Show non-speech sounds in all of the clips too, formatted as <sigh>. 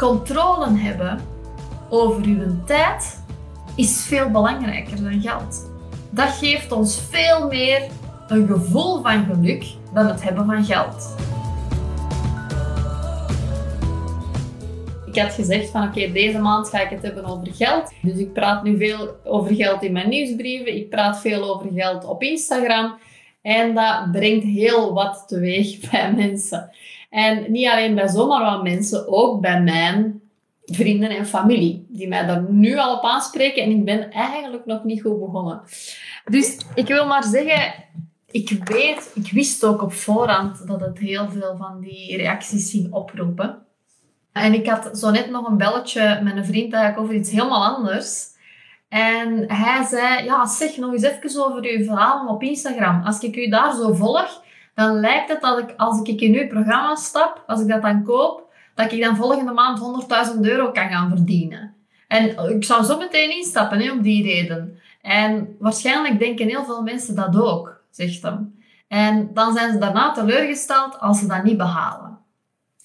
controle hebben over uw tijd is veel belangrijker dan geld. Dat geeft ons veel meer een gevoel van geluk dan het hebben van geld. Ik had gezegd van oké, deze maand ga ik het hebben over geld. Dus ik praat nu veel over geld in mijn nieuwsbrieven. Ik praat veel over geld op Instagram. En dat brengt heel wat teweeg <laughs> bij mensen. En niet alleen bij zomaar wat mensen, ook bij mijn vrienden en familie, die mij daar nu al op aanspreken. En ik ben eigenlijk nog niet goed begonnen. Dus ik wil maar zeggen, ik weet, ik wist ook op voorhand dat het heel veel van die reacties ging oproepen. En ik had zo net nog een belletje met een vriend eigenlijk over iets helemaal anders. En hij zei, ja, zeg nog eens even over uw verhaal op Instagram. Als ik u daar zo volg, dan lijkt het dat ik, als ik in uw programma stap, als ik dat dan koop, dat ik dan volgende maand 100.000 euro kan gaan verdienen. En ik zou zo meteen instappen, hè, om die reden. En waarschijnlijk denken heel veel mensen dat ook, zegt hem. En dan zijn ze daarna teleurgesteld als ze dat niet behalen.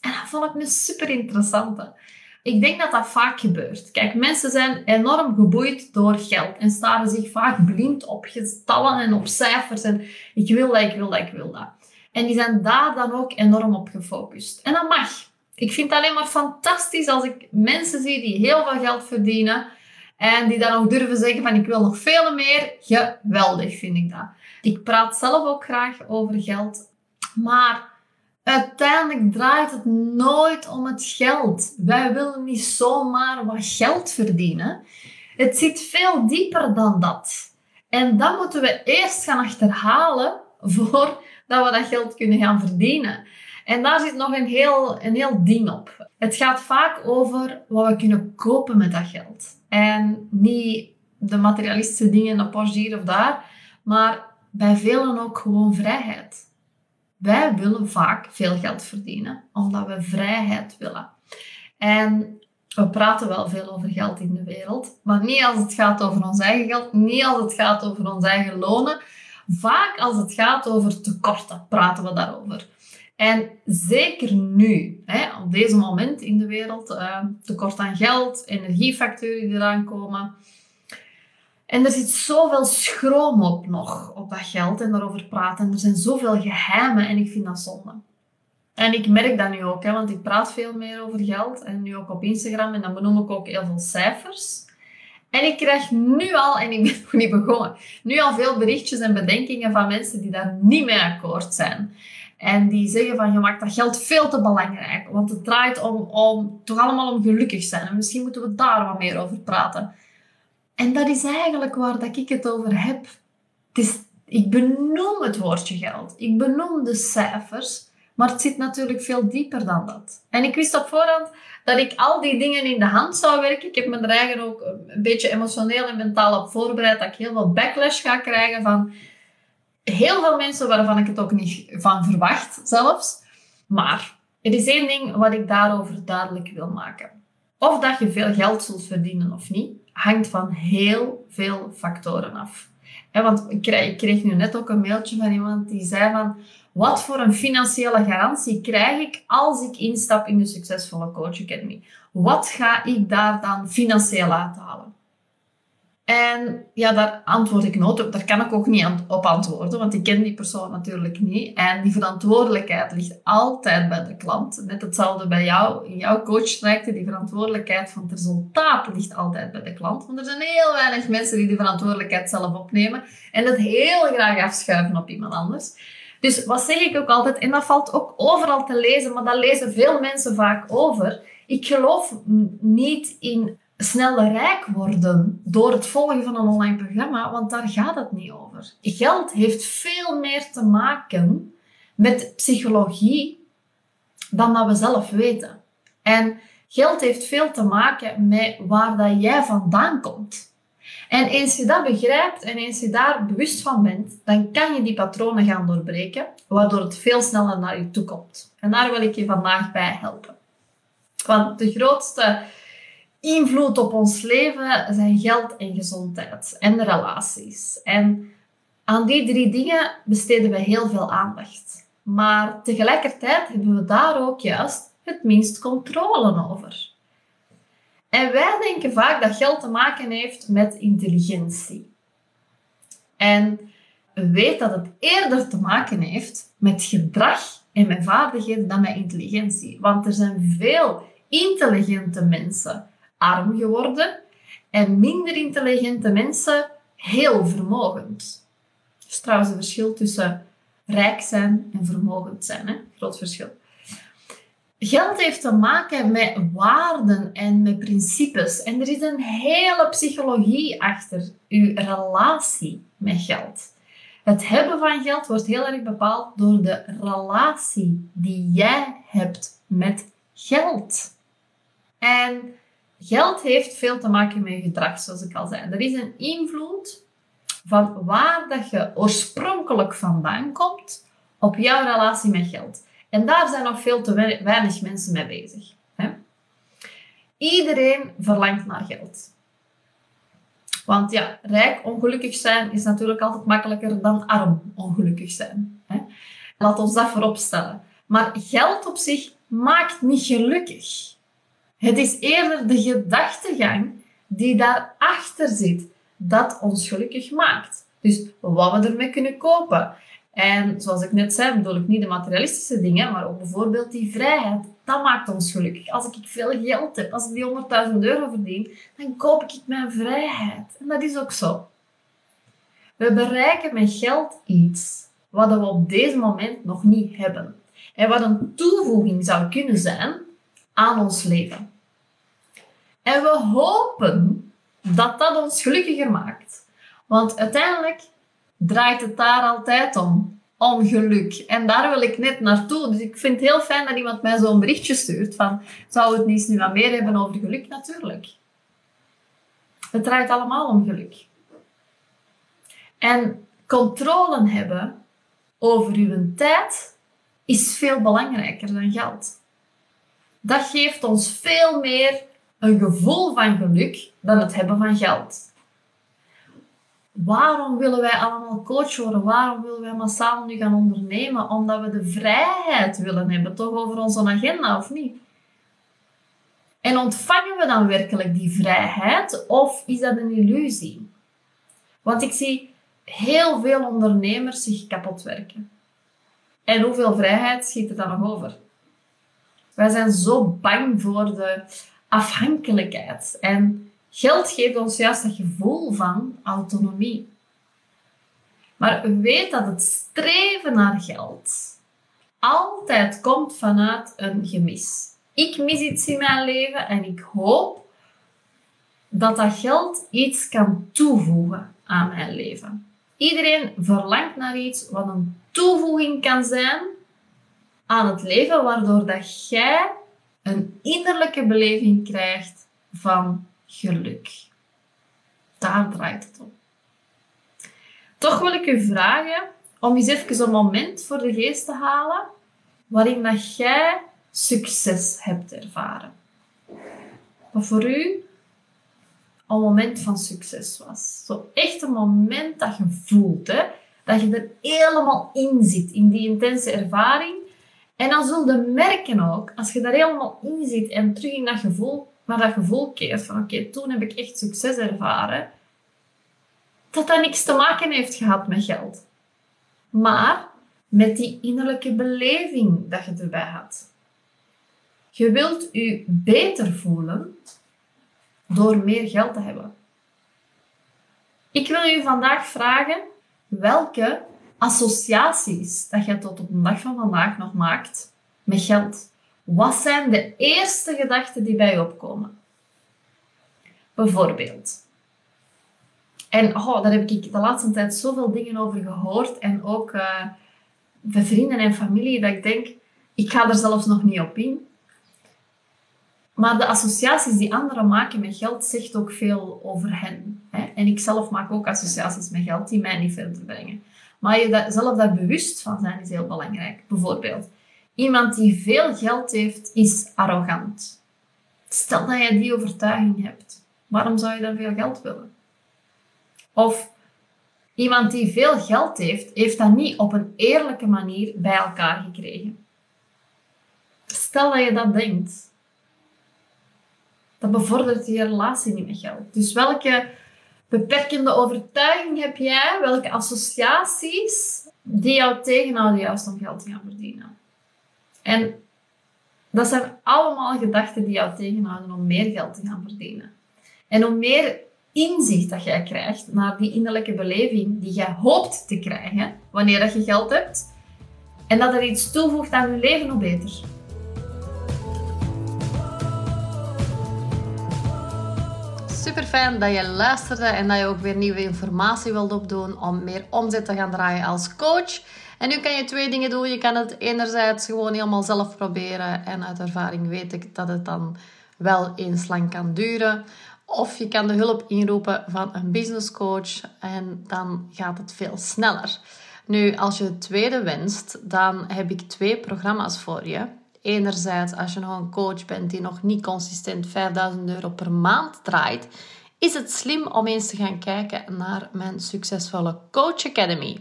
En dat vond ik een super interessante. Ik denk dat dat vaak gebeurt. Kijk, mensen zijn enorm geboeid door geld en staren zich vaak blind op getallen en op cijfers en ik wil dat, ik wil dat, ik wil dat. En die zijn daar dan ook enorm op gefocust. En dat mag. Ik vind het alleen maar fantastisch als ik mensen zie die heel veel geld verdienen en die dan ook durven zeggen van ik wil nog veel meer. Geweldig vind ik dat. Ik praat zelf ook graag over geld, maar Uiteindelijk draait het nooit om het geld. Wij willen niet zomaar wat geld verdienen. Het zit veel dieper dan dat. En dat moeten we eerst gaan achterhalen <laughs> voordat we dat geld kunnen gaan verdienen. En daar zit nog een heel, een heel ding op. Het gaat vaak over wat we kunnen kopen met dat geld. En niet de materialistische dingen, een Porsche hier of daar, maar bij velen ook gewoon vrijheid. Wij willen vaak veel geld verdienen, omdat we vrijheid willen. En we praten wel veel over geld in de wereld, maar niet als het gaat over ons eigen geld, niet als het gaat over ons eigen lonen. Vaak als het gaat over tekorten, praten we daarover. En zeker nu, hè, op deze moment in de wereld, uh, tekort aan geld, energiefacturen die eraan komen, en er zit zoveel schroom op nog, op dat geld en daarover praten. En er zijn zoveel geheimen en ik vind dat zonde. En ik merk dat nu ook, hè, want ik praat veel meer over geld. En nu ook op Instagram. En dan benoem ik ook heel veel cijfers. En ik krijg nu al, en ik <laughs> ben nog niet begonnen, nu al veel berichtjes en bedenkingen van mensen die daar niet mee akkoord zijn. En die zeggen van, je maakt dat geld veel te belangrijk. Want het draait om, om toch allemaal om gelukkig zijn. En misschien moeten we daar wat meer over praten. En dat is eigenlijk waar dat ik het over heb. Het is, ik benoem het woordje geld. Ik benoem de cijfers. Maar het zit natuurlijk veel dieper dan dat. En ik wist op voorhand dat ik al die dingen in de hand zou werken. Ik heb me er eigenlijk ook een beetje emotioneel en mentaal op voorbereid dat ik heel veel backlash ga krijgen van heel veel mensen waarvan ik het ook niet van verwacht zelfs. Maar er is één ding wat ik daarover duidelijk wil maken. Of dat je veel geld zult verdienen of niet, hangt van heel veel factoren af. want ik kreeg, ik kreeg nu net ook een mailtje van iemand die zei van... Wat voor een financiële garantie krijg ik als ik instap in de Succesvolle Coach Academy? Wat ga ik daar dan financieel uithalen? En ja, daar antwoord ik nooit op. Daar kan ik ook niet op antwoorden, want ik ken die persoon natuurlijk niet. En die verantwoordelijkheid ligt altijd bij de klant. Net hetzelfde bij jou. In jouw coachtrajecten, die verantwoordelijkheid van het resultaat ligt altijd bij de klant. Want er zijn heel weinig mensen die die verantwoordelijkheid zelf opnemen en het heel graag afschuiven op iemand anders. Dus wat zeg ik ook altijd, en dat valt ook overal te lezen, maar dat lezen veel mensen vaak over. Ik geloof niet in sneller rijk worden door het volgen van een online programma, want daar gaat het niet over. Geld heeft veel meer te maken met psychologie dan dat we zelf weten. En geld heeft veel te maken met waar dat jij vandaan komt. En eens je dat begrijpt en eens je daar bewust van bent, dan kan je die patronen gaan doorbreken, waardoor het veel sneller naar je toe komt. En daar wil ik je vandaag bij helpen. Want de grootste invloed op ons leven zijn geld en gezondheid en relaties. En aan die drie dingen besteden we heel veel aandacht. Maar tegelijkertijd hebben we daar ook juist het minst controle over. En wij denken vaak dat geld te maken heeft met intelligentie. En weet dat het eerder te maken heeft met gedrag en met vaardigheden dan met intelligentie. Want er zijn veel intelligente mensen arm geworden en minder intelligente mensen heel vermogend. Er is trouwens een verschil tussen rijk zijn en vermogend zijn. Hè? Groot verschil. Geld heeft te maken met waarden en met principes. En er is een hele psychologie achter uw relatie met geld. Het hebben van geld wordt heel erg bepaald door de relatie die jij hebt met geld. En geld heeft veel te maken met gedrag, zoals ik al zei. Er is een invloed van waar dat je oorspronkelijk vandaan komt op jouw relatie met geld. En daar zijn nog veel te weinig mensen mee bezig. Hè? Iedereen verlangt naar geld. Want ja, rijk ongelukkig zijn is natuurlijk altijd makkelijker dan arm ongelukkig zijn. Hè? Laat ons dat voorop stellen. Maar geld op zich maakt niet gelukkig. Het is eerder de gedachtegang die daarachter zit dat ons gelukkig maakt. Dus wat we ermee kunnen kopen. En zoals ik net zei, bedoel ik niet de materialistische dingen, maar ook bijvoorbeeld die vrijheid. Dat maakt ons gelukkig. Als ik veel geld heb, als ik die 100.000 euro verdien, dan koop ik mijn vrijheid. En dat is ook zo. We bereiken met geld iets wat we op deze moment nog niet hebben. En wat een toevoeging zou kunnen zijn aan ons leven. En we hopen dat dat ons gelukkiger maakt. Want uiteindelijk draait het daar altijd om. Om geluk. En daar wil ik net naartoe. Dus ik vind het heel fijn dat iemand mij zo'n berichtje stuurt van, zou het niet nu wat meer hebben over geluk? Natuurlijk. Het draait allemaal om geluk. En controle hebben over uw tijd is veel belangrijker dan geld. Dat geeft ons veel meer een gevoel van geluk dan het hebben van geld. Waarom willen wij allemaal coach worden? Waarom willen wij massaal nu gaan ondernemen? Omdat we de vrijheid willen hebben, toch over onze agenda, of niet? En ontvangen we dan werkelijk die vrijheid of is dat een illusie? Want ik zie heel veel ondernemers zich kapot werken. En hoeveel vrijheid schiet er dan nog over? Wij zijn zo bang voor de afhankelijkheid. En Geld geeft ons juist dat gevoel van autonomie. Maar weet dat het streven naar geld altijd komt vanuit een gemis. Ik mis iets in mijn leven en ik hoop dat dat geld iets kan toevoegen aan mijn leven. Iedereen verlangt naar iets wat een toevoeging kan zijn aan het leven, waardoor dat jij een innerlijke beleving krijgt van geluk. Daar draait het om. Toch wil ik u vragen om eens even een moment voor de geest te halen waarin dat jij succes hebt ervaren. Wat voor u een moment van succes was. Zo echt een moment dat je voelt, hè? dat je er helemaal in zit, in die intense ervaring. En dan zul je merken ook, als je daar helemaal in zit en terug in dat gevoel maar dat gevoel keert van oké, toen heb ik echt succes ervaren, dat dat niks te maken heeft gehad met geld. Maar met die innerlijke beleving dat je erbij had. Je wilt je beter voelen door meer geld te hebben. Ik wil u vandaag vragen welke associaties dat je tot op de dag van vandaag nog maakt met geld. Wat zijn de eerste gedachten die bij je opkomen? Bijvoorbeeld. En oh, daar heb ik de laatste tijd zoveel dingen over gehoord. En ook uh, vrienden en familie, dat ik denk, ik ga er zelfs nog niet op in. Maar de associaties die anderen maken met geld zegt ook veel over hen. Hè? En ik zelf maak ook associaties met geld die mij niet verder brengen. Maar je zelf daar bewust van zijn is heel belangrijk. Bijvoorbeeld, Iemand die veel geld heeft, is arrogant. Stel dat je die overtuiging hebt. Waarom zou je dan veel geld willen? Of iemand die veel geld heeft, heeft dat niet op een eerlijke manier bij elkaar gekregen. Stel dat je dat denkt. dat bevordert je relatie niet met geld. Dus welke beperkende overtuiging heb jij? Welke associaties die jou tegenhouden juist om geld te gaan verdienen? En dat zijn allemaal gedachten die jou tegenhouden om meer geld te gaan verdienen. En hoe meer inzicht dat jij krijgt naar die innerlijke beleving die jij hoopt te krijgen wanneer dat je geld hebt, en dat er iets toevoegt aan je leven, hoe beter. Super fijn dat je luisterde en dat je ook weer nieuwe informatie wilt opdoen om meer omzet te gaan draaien als coach. En nu kan je twee dingen doen. Je kan het enerzijds gewoon helemaal zelf proberen. En uit ervaring weet ik dat het dan wel eens lang kan duren. Of je kan de hulp inroepen van een business coach en dan gaat het veel sneller. Nu, als je het tweede wenst, dan heb ik twee programma's voor je. Enerzijds, als je nog een coach bent die nog niet consistent 5000 euro per maand draait, is het slim om eens te gaan kijken naar mijn succesvolle Coach Academy.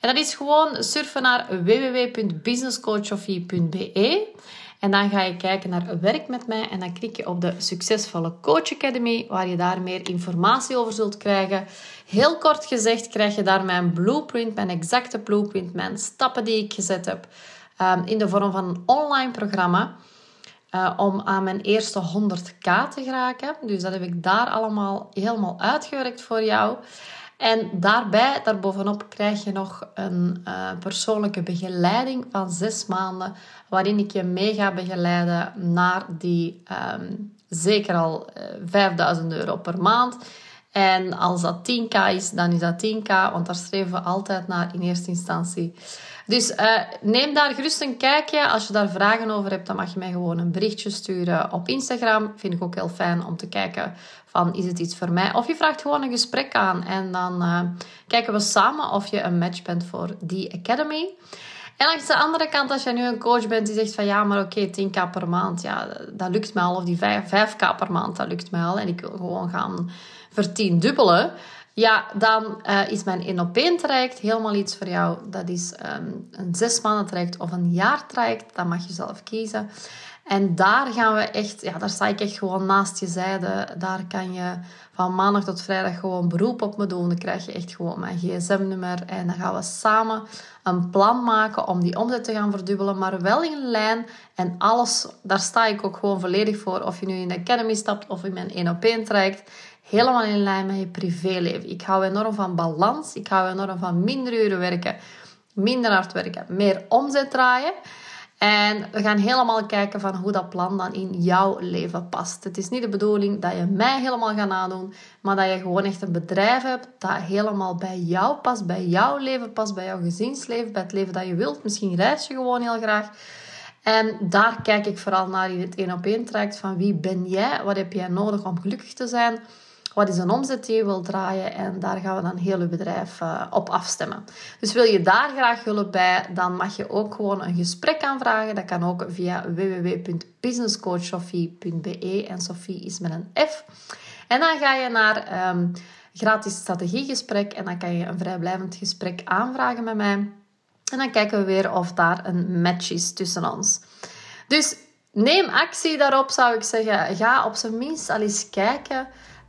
En dat is gewoon surfen naar www.businesscoachofie.be en dan ga je kijken naar werk met mij en dan klik je op de succesvolle Coach Academy, waar je daar meer informatie over zult krijgen. Heel kort gezegd krijg je daar mijn blueprint, mijn exacte blueprint, mijn stappen die ik gezet heb ehm, in de vorm van een online programma. Uh, om aan mijn eerste 100k te geraken. Dus dat heb ik daar allemaal helemaal uitgewerkt voor jou. En daarbij, daarbovenop, krijg je nog een uh, persoonlijke begeleiding van zes maanden, waarin ik je mee ga begeleiden naar die um, zeker al uh, eh, 5000 euro per maand. En als dat 10k is, dan is dat 10k, want daar streven we altijd naar in eerste instantie. Dus uh, neem daar gerust een kijkje. Als je daar vragen over hebt, dan mag je mij gewoon een berichtje sturen op Instagram. Vind ik ook heel fijn om te kijken van is het iets voor mij? Of je vraagt gewoon een gesprek aan en dan uh, kijken we samen of je een match bent voor die academy. En langs de andere kant, als je nu een coach bent die zegt van ja, maar oké, okay, 10k per maand, ja, dat lukt mij al. Of die 5, 5k per maand, dat lukt mij al. En ik wil gewoon gaan vertiendubbelen. Ja, dan uh, is mijn 1 op 1 traject helemaal iets voor jou. Dat is um, een zes maanden traject of een jaar traject. Dat mag je zelf kiezen. En daar gaan we echt, ja, daar sta ik echt gewoon naast je zijde. Daar kan je van maandag tot vrijdag gewoon beroep op me doen. Dan krijg je echt gewoon mijn gsm-nummer. En dan gaan we samen een plan maken om die omzet te gaan verdubbelen. Maar wel in lijn. En alles, daar sta ik ook gewoon volledig voor. Of je nu in de Academy stapt of in mijn 1 op 1 traject helemaal in lijn met je privéleven. Ik hou enorm van balans. Ik hou enorm van minder uren werken, minder hard werken, meer omzet draaien. En we gaan helemaal kijken van hoe dat plan dan in jouw leven past. Het is niet de bedoeling dat je mij helemaal gaat nadoen, maar dat je gewoon echt een bedrijf hebt dat helemaal bij jou past, bij jouw leven past, bij jouw gezinsleven, bij het leven dat je wilt. Misschien reis je gewoon heel graag. En daar kijk ik vooral naar in het één op één traject van wie ben jij, wat heb jij nodig om gelukkig te zijn wat is een omzet die je wilt draaien? En daar gaan we dan heel je bedrijf uh, op afstemmen. Dus wil je daar graag hulp bij, dan mag je ook gewoon een gesprek aanvragen. Dat kan ook via www.businesscoachsofie.be en Sophie is met een F. En dan ga je naar um, gratis strategiegesprek en dan kan je een vrijblijvend gesprek aanvragen met mij. En dan kijken we weer of daar een match is tussen ons. Dus neem actie daarop, zou ik zeggen. Ga op zijn minst al eens kijken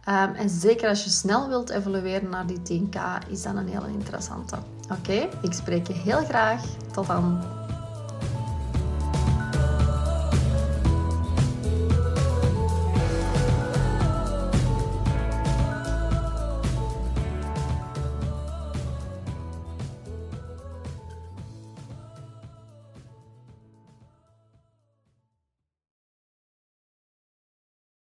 Um, en zeker als je snel wilt evolueren naar die 10k, is dat een hele interessante. Oké, ik spreek je heel graag. Tot dan.